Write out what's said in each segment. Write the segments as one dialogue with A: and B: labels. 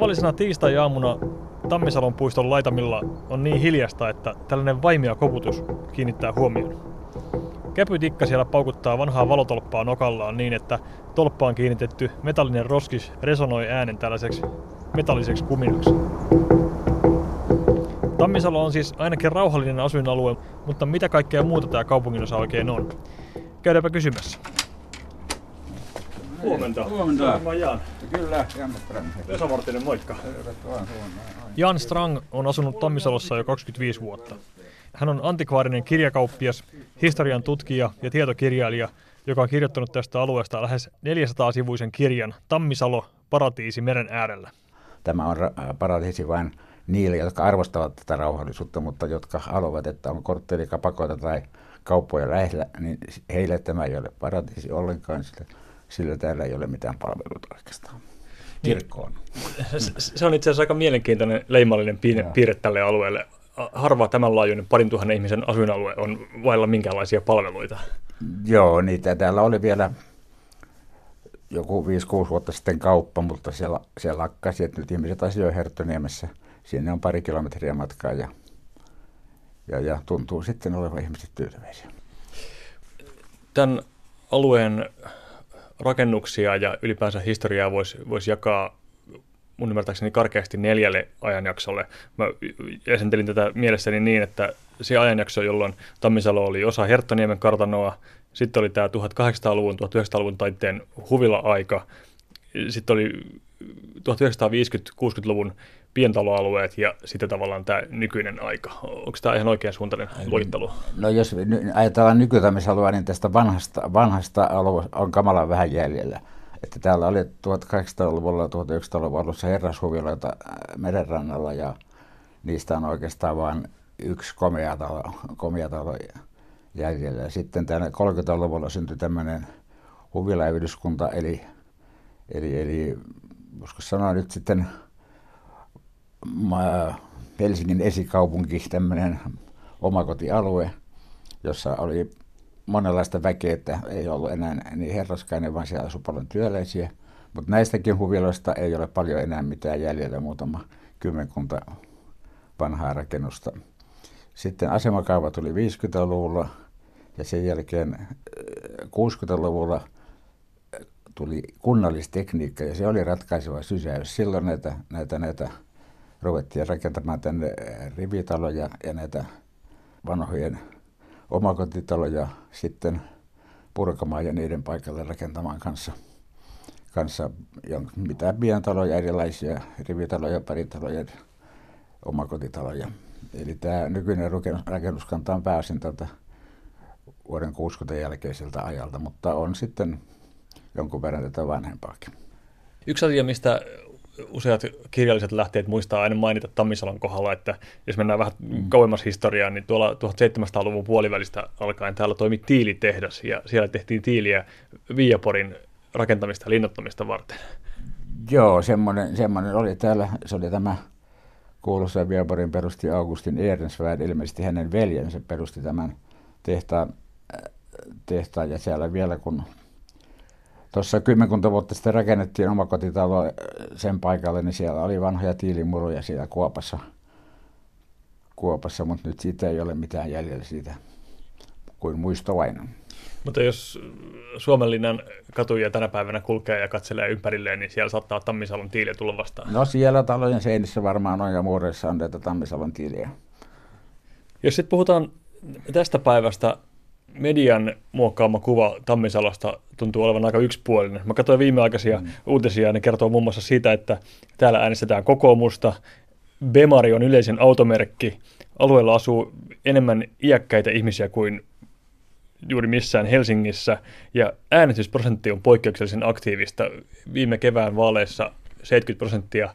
A: Tavallisena tiistai-aamuna Tammisalon puiston laitamilla on niin hiljasta, että tällainen vaimia koputus kiinnittää huomioon. Käpytikka siellä paukuttaa vanhaa valotolppaa nokallaan niin, että tolppaan kiinnitetty metallinen roskis resonoi äänen tällaiseksi metalliseksi kuminaksi. Tammisalo on siis ainakin rauhallinen asuinalue, mutta mitä kaikkea muuta tämä kaupungin osa oikein on? Käydäänpä kysymässä. Huomenta.
B: Huomenta.
A: Mä Jan.
B: Kyllä, Janne Ström.
A: Vesa Martinen, moikka. Jan Strang on asunut Tammisalossa jo 25 vuotta. Hän on antikvaarinen kirjakauppias, historian tutkija ja tietokirjailija, joka on kirjoittanut tästä alueesta lähes 400-sivuisen kirjan Tammisalo, paratiisi meren äärellä.
B: Tämä on ra- paratiisi vain niille, jotka arvostavat tätä rauhallisuutta, mutta jotka haluavat, että on korttelikapakoita tai kauppoja lähellä, niin heille tämä ei ole paratiisi ollenkaan, sillä, sillä täällä ei ole mitään palveluita oikeastaan. Kirkkoon.
A: Se on itse asiassa aika mielenkiintoinen leimallinen piirre, piirre tälle alueelle. Harva tämän laajuinen parin tuhannen ihmisen asuinalue on vailla minkäänlaisia palveluita.
B: Joo, niitä täällä oli vielä joku 5-6 vuotta sitten kauppa, mutta siellä, siellä lakkasi, että nyt ihmiset asioi Herttoniemessä. Sinne on pari kilometriä matkaa ja, ja, ja tuntuu sitten olevan ihmiset tyytyväisiä.
A: Tämän alueen rakennuksia ja ylipäänsä historiaa voisi vois jakaa mun ymmärtääkseni karkeasti neljälle ajanjaksolle. Mä jäsentelin tätä mielessäni niin, että se ajanjakso, jolloin Tammisalo oli osa Herttoniemen kartanoa, sitten oli tämä 1800-luvun, 1900-luvun taitteen huvila-aika, sitten oli 1950-60-luvun pientaloalueet ja sitten tavallaan tämä nykyinen aika. Onko tämä ihan oikean suuntainen luokittelu?
B: No jos ajatellaan nykytämisaluea, niin tästä vanhasta, vanhasta alueesta on kamalan vähän jäljellä. Että täällä oli 1800-luvulla 1900-luvun alussa herrashuviloita äh, merenrannalla ja niistä on oikeastaan vain yksi komea talo, komea talo jäljellä. Ja sitten täällä 30-luvulla syntyi tämmöinen huvilayhdyskunta, eli, eli, eli voisiko sanoa nyt sitten Helsingin esikaupunki, tämmöinen omakotialue, jossa oli monenlaista väkeä, että ei ollut enää niin herraskainen, vaan siellä asui paljon työläisiä. Mutta näistäkin huviloista ei ole paljon enää mitään jäljellä, muutama kymmenkunta vanhaa rakennusta. Sitten asemakaava tuli 50-luvulla ja sen jälkeen äh, 60-luvulla tuli kunnallistekniikka ja se oli ratkaiseva sysäys. Silloin näitä, näitä, näitä ruvettiin rakentamaan tänne rivitaloja ja näitä vanhojen omakotitaloja sitten purkamaan ja niiden paikalle rakentamaan kanssa, kanssa mitä pientaloja, erilaisia rivitaloja, paritaloja, omakotitaloja. Eli tämä nykyinen rakennus- rakennuskanta on pääosin tältä vuoden 60 jälkeiseltä ajalta, mutta on sitten jonkun verran tätä vanhempaakin.
A: Yksi asia, mistä useat kirjalliset lähteet muistaa aina mainita Tammisalon kohdalla, että jos mennään vähän kauemmas historiaan, niin tuolla 1700-luvun puolivälistä alkaen täällä toimi tiilitehdas ja siellä tehtiin tiiliä Viiaporin rakentamista ja linnottamista varten.
B: Joo, semmoinen, semmoinen oli täällä. Se oli tämä kuuluisa Viaporin perusti Augustin Ehrensvärd, ilmeisesti hänen veljensä perusti tämän tehtaan, äh, tehtaan ja siellä vielä kun tuossa kymmenkunta vuotta sitten rakennettiin omakotitalo äh, sen paikalle, niin siellä oli vanhoja tiilimuruja siellä kuopassa, kuopassa mutta nyt siitä ei ole mitään jäljellä siitä kuin muisto vain.
A: Mutta jos Suomenlinnan katuja tänä päivänä kulkee ja katselee ympärilleen, niin siellä saattaa Tammisalon tiiliä tulla vastaan.
B: No siellä talojen seinissä varmaan on ja muureissa on näitä Tammisalon tiiliä.
A: Jos sitten puhutaan tästä päivästä, median muokkaama kuva Tammisalosta tuntuu olevan aika yksipuolinen. Mä katsoin viimeaikaisia mm. uutisia ja ne kertoo muun muassa siitä, että täällä äänestetään kokoomusta, Bemari on yleisen automerkki, alueella asuu enemmän iäkkäitä ihmisiä kuin juuri missään Helsingissä, ja äänestysprosentti on poikkeuksellisen aktiivista. Viime kevään vaaleissa 70 prosenttia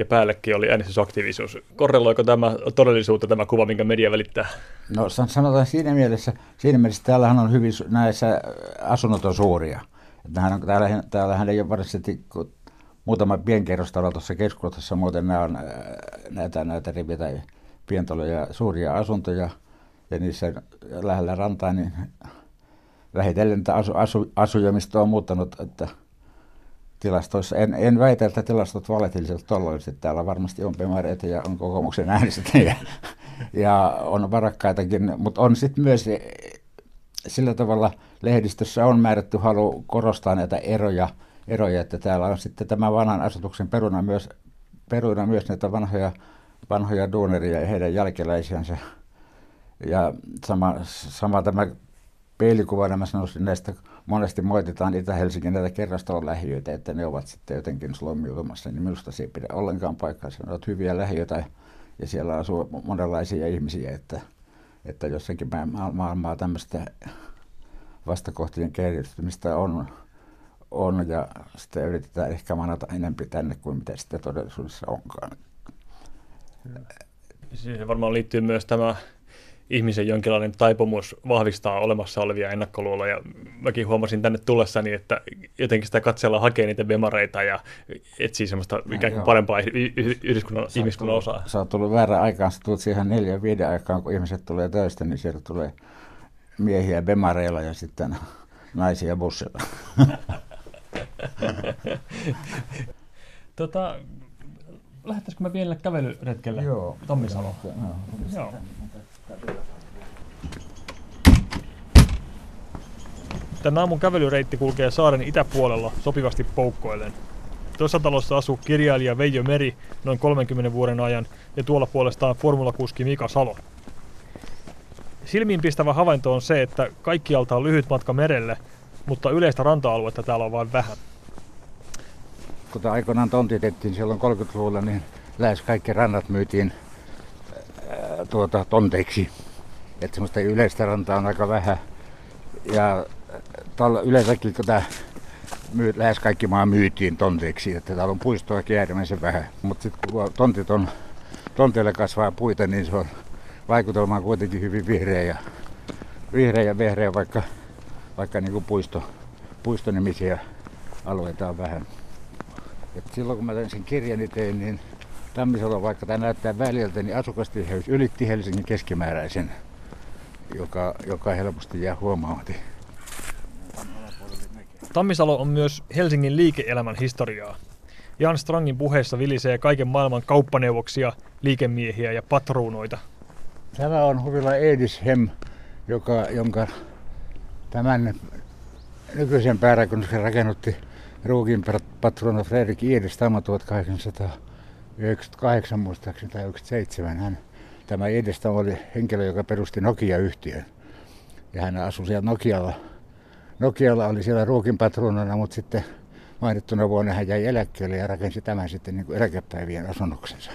A: ja päällekin oli äänestysaktiivisuus. Korreloiko tämä todellisuutta, tämä kuva, minkä media välittää?
B: No san- sanotaan siinä mielessä, siinä mielessä täällähän on hyvin, näissä asunnot on suuria. Että nämähän on, täällä, täällähän ei ole varsinaisesti muutama pienkerrostalo tuossa keskustassa, muuten nämä on ää, näitä, näitä rivi- tai pientaloja, suuria asuntoja, ja niissä lähellä rantaa, niin vähitellen asu, asu, asujamista on muuttanut, että tilastoissa. En, en väitä, että tilastot valehtelisivat tuollaisesti. Täällä varmasti on pemareita ja on kokoomuksen äänestäjiä ja on varakkaitakin, mutta on sitten myös sillä tavalla lehdistössä on määrätty halu korostaa näitä eroja, eroja, että täällä on sitten tämä vanhan asutuksen peruna myös, peruna myös näitä vanhoja, vanhoja duuneria ja heidän jälkeläisiänsä. Ja sama, sama tämä peilikuva, mä sanoisin näistä monesti moititaan Itä-Helsingin näitä kerrostalon lähiöitä, että ne ovat sitten jotenkin slommiutumassa, niin minusta se ei pidä ollenkaan paikkaa. Ne ovat hyviä lähiöitä ja siellä asuu monenlaisia ihmisiä, että, että jossakin maailmaa tämmöistä vastakohtien kehitystymistä on, on ja sitä yritetään ehkä manata enempi tänne kuin mitä sitten todellisuudessa onkaan.
A: Siihen varmaan liittyy myös tämä ihmisen jonkinlainen taipumus vahvistaa olemassa olevia ennakkoluuloja. Mäkin huomasin tänne tullessani, että jotenkin sitä katsella hakee niitä bemareita ja etsii semmoista ikään kuin parempaa yhdyskunnan, ihmiskunnan osaa.
B: Sä oot tullut väärään aikaan, sä tulet siihen neljä viiden aikaan, kun ihmiset tulee töistä, niin sieltä tulee miehiä bemareilla ja sitten naisia bussilla.
A: tota, lähdettäisikö me pienelle kävelyretkelle
B: Joo.
A: Tommisalo? Joo. Tämä aamun kävelyreitti kulkee saaren itäpuolella sopivasti poukkoillen. Tuossa talossa asuu kirjailija Veijo Meri noin 30 vuoden ajan ja tuolla puolestaan formulakuski Mika Salo. Silmiinpistävä havainto on se, että kaikkialta on lyhyt matka merelle, mutta yleistä ranta-aluetta täällä on vain vähän.
B: Kun aikoinaan tontitettiin silloin 30-luvulla, niin lähes kaikki rannat myytiin ää, tuota, tonteiksi. Että semmoista yleistä rantaa on aika vähän. Ja tällä yleensäkin, kun myy, lähes kaikki maa myytiin tonteiksi, että täällä on puistoakin äärimmäisen vähän. Mutta sitten kun tontit on, tonteille kasvaa puita, niin se on vaikutelma on kuitenkin hyvin vihreä ja, vihreä ja vehreä, vaikka, vaikka niin kuin puisto, puistonimisiä alueita on vähän. Et silloin kun mä tein sen kirjani tein, niin Tammisalo, vaikka tämä näyttää väliltä, niin asukastiheys ylitti Helsingin keskimääräisen, joka, joka helposti jää huomaamatta.
A: Tammisalo on myös Helsingin liike-elämän historiaa. Jan Strangin puheessa vilisee kaiken maailman kauppaneuvoksia, liikemiehiä ja patruunoita.
B: Tämä on Huvila Edishem, joka, jonka tämän nykyisen päärakennuksen rakennutti Ruukin patruuna Fredrik Edestam 1898 muistaakseni tai 97. Hän, tämä Edestam oli henkilö, joka perusti Nokia-yhtiön. Ja hän asui siellä Nokialla. Nokialla oli siellä Ruukin patruunana, mutta sitten mainittuna vuonna hän jäi eläkkeelle ja rakensi tämän sitten niin kuin eläkepäivien asunnuksensa.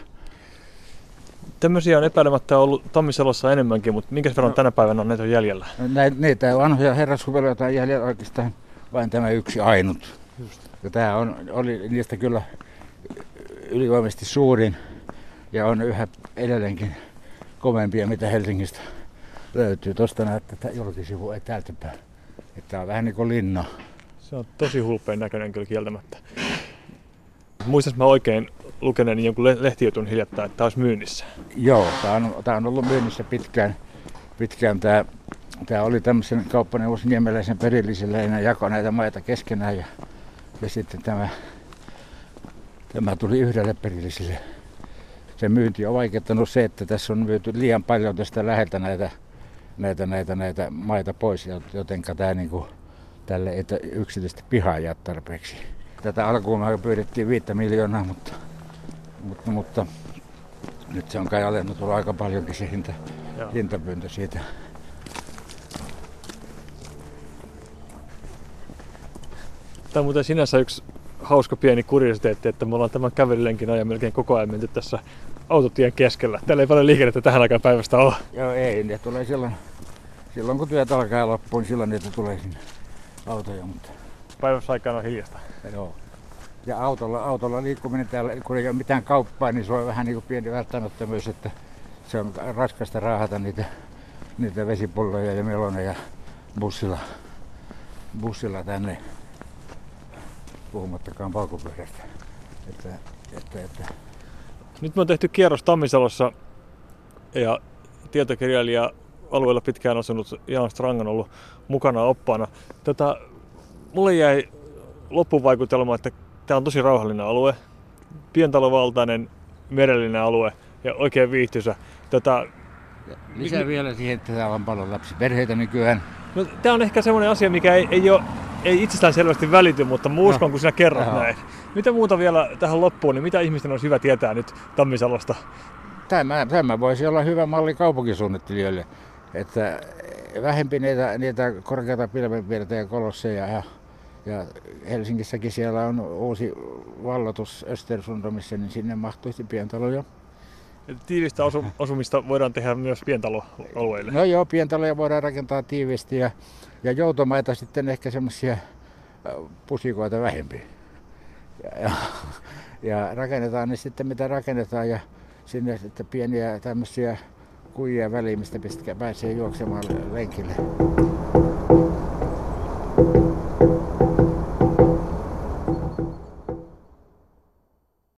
A: Tämmöisiä on epäilemättä ollut Tammiselossa enemmänkin, mutta minkä verran no, tänä päivänä on näitä jäljellä?
B: Näitä, näitä vanhoja herrashuveloita on jäljellä oikeastaan vain tämä yksi ainut. Just. Ja tämä on, oli niistä kyllä ylivoimaisesti suurin ja on yhä edelleenkin kovempia, mitä Helsingistä löytyy. Tuosta näette julkisivu ei täältä Tämä on vähän niin kuin linna.
A: Se on tosi hulpeen näköinen kyllä kieltämättä. Muistas mä oikein lukeneeni jonkun lehtijutun hiljattain, että tämä olisi myynnissä.
B: Joo, tämä on, tämä on ollut myynnissä pitkään. pitkään tämä, tämä oli tämmöisen kauppaneuvos niemeläisen perillisellä ja jako näitä maita keskenään. Ja, ja sitten tämä, tämä tuli yhdelle perilliselle. Se myynti on vaikeuttanut se, että tässä on myyty liian paljon tästä läheltä näitä, näitä, näitä, näitä maita pois, jotenka tämä niin kuin, tälle ei yksityisesti pihaa jää tarpeeksi. Tätä alkuun pyydettiin 5 miljoonaa, mutta, mutta, mutta nyt se on kai alennut aika paljonkin se hinta, hintapyyntö siitä.
A: Tämä on muuten sinänsä yksi hauska pieni kuriositeetti, että me ollaan tämän kävelylenkin ajan melkein koko ajan menty tässä autotien keskellä. Täällä ei paljon liikennettä tähän aikaan päivästä ole.
B: Joo, ei. Ne tulee silloin, silloin kun työt alkaa loppuun, niin silloin niitä tulee sinne autoja. Mutta...
A: Päivässä on hiljasta.
B: Joo. Ja autolla, autolla liikkuminen täällä, kun ei ole mitään kauppaa, niin se on vähän niin kuin pieni välttämättömyys, että se on raskasta raahata niitä, niitä vesipulloja ja meloneja bussilla, bussilla tänne, puhumattakaan polkupyörästä. Että, että, että.
A: Nyt me on tehty kierros Tammisalossa ja tietokirjailija alueella pitkään asunut Jan Strang on ollut mukana oppaana. Tätä, mulle jäi loppuvaikutelma, että tämä on tosi rauhallinen alue, pientalovaltainen merellinen alue ja oikein viihtyisä. Tota,
B: Lisää mi- vielä siihen, että täällä on paljon lapsiperheitä nykyään.
A: No, tämä on ehkä semmoinen asia, mikä ei, ei, ole, ei itsestään selvästi välity, mutta mä uskon, no. kun sinä kerrot Aha. näin. Mitä muuta vielä tähän loppuun, niin mitä ihmisten olisi hyvä tietää nyt Tammisalosta?
B: Tämä, tämä voisi olla hyvä malli kaupunkisuunnittelijoille, että vähempi niitä, niitä korkeita pilvenpiirtejä kolosseja ja, ja Helsingissäkin siellä on uusi vallotus Östersundomissa, niin sinne mahtuisi pientaloja.
A: Tiivistä osu- asumista voidaan tehdä myös pientaloalueille?
B: No joo, pientaloja voidaan rakentaa tiivisti ja, ja joutomaita sitten ehkä semmoisia pusikoita vähempi. Ja, ja, ja rakennetaan ne sitten mitä rakennetaan ja sinne sitten pieniä tämmöisiä kujia väliin, mistä pääsee juoksemaan lenkille.